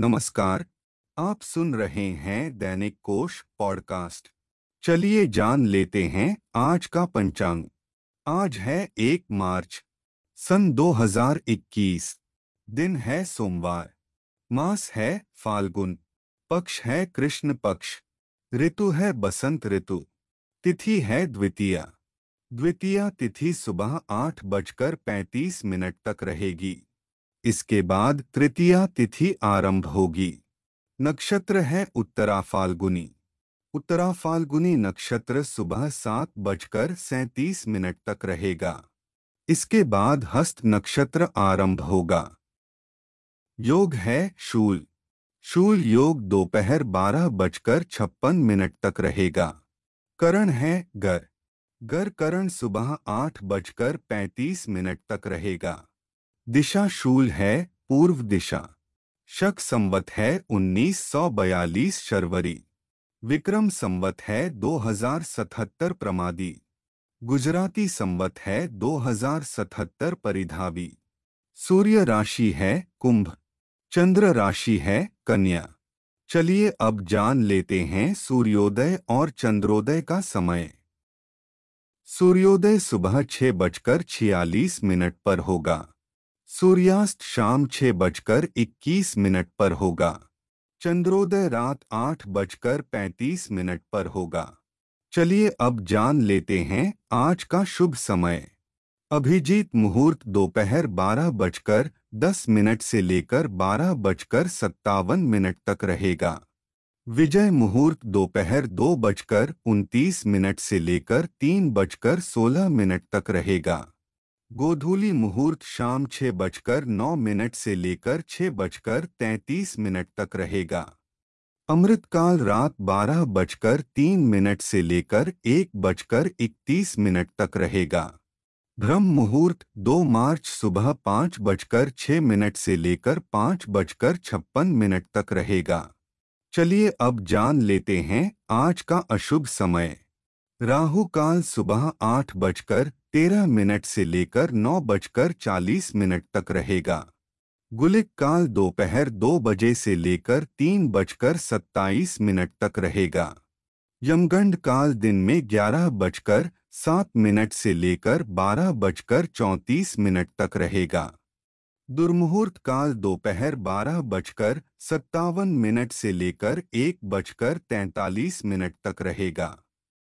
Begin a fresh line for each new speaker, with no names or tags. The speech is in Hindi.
नमस्कार, आप सुन रहे हैं दैनिक कोश पॉडकास्ट। चलिए जान लेते हैं आज का पंचांग। आज है एक मार्च, सन 2021 दिन है सोमवार, मास है फाल्गुन, पक्ष है कृष्ण पक्ष, ऋतु है बसंत ऋतु, तिथि है द्वितीया। द्वितीया तिथि सुबह आठ बजकर पैंतीस मिनट तक रहेगी। इसके बाद तृतीया तिथि आरंभ होगी। नक्षत्र है उत्तरा फाल्गुनी उत्तरा फाल्गुनी नक्षत्र सुबह सात बजकर सैंतीस मिनट तक रहेगा। इसके बाद हस्त नक्षत्र आरंभ होगा। योग है शूल। शूल योग दोपहर बारह बजकर छप्पन मिनट तक रहेगा। करण है गर। गर करण सुबह आठ बजकर पैंतीस मिनट तक रहेगा। दिशा शूल है, पूर्व दिशा। शक संवत है 1942 शर्वरी। विक्रम संवत है 2077 प्रमादी। गुजराती संवत है 2077 परिधावी। सूर्य राशि है, कुंभ। चंद्र राशि है, कन्या। चलिए अब जान लेते हैं सूर्योदय और चंद्रोदय का समय। सूर्योदय सुबह छह बजकर छियालीस मिनट पर होगा। सूर्यास्त शाम छह बजकर इक्कीस मिनट पर होगा। चंद्रोदय रात आठ बजकर पैंतीस मिनट पर होगा। चलिए अब जान लेते हैं आज का शुभ समय। अभिजीत मुहूर्त दोपहर बारह बजकर दस मिनट से लेकर बारह बजकर सत्तावन मिनट तक रहेगा। विजय मुहूर्त दोपहर दो बजकर उनतीस मिनट से लेकर तीन बजकर सोलह मिनट तक रहेगा। गोधूली मुहूर्त शाम छह बजकर नौ मिनट से लेकर छह बजकर तैंतीस मिनट तक रहेगा। अमृतकाल रात बारह बजकर तीन मिनट से लेकर एक बजकर इकतीस मिनट तक रहेगा। ब्रह्म मुहूर्त दो मार्च सुबह पाँच बजकर छह मिनट से लेकर पाँच बजकर छप्पन मिनट तक रहेगा। चलिए अब जान लेते हैं आज का अशुभ समय। राहु काल सुबह आठ बजकर तेरह मिनट से लेकर नौ बजकर चालीस मिनट तक रहेगा। गुलिक काल दोपहर दो बजे से लेकर तीन बजकर सत्ताईस मिनट तक रहेगा। यमगंड काल दिन में ग्यारह बजकर सात मिनट से लेकर बारह बजकर चौंतीस मिनट तक रहेगा। दुर्मुहूर्त काल दोपहर बारह बजकर सत्तावन मिनट से लेकर एक बजकर तैंतालीस मिनट तक रहेगा।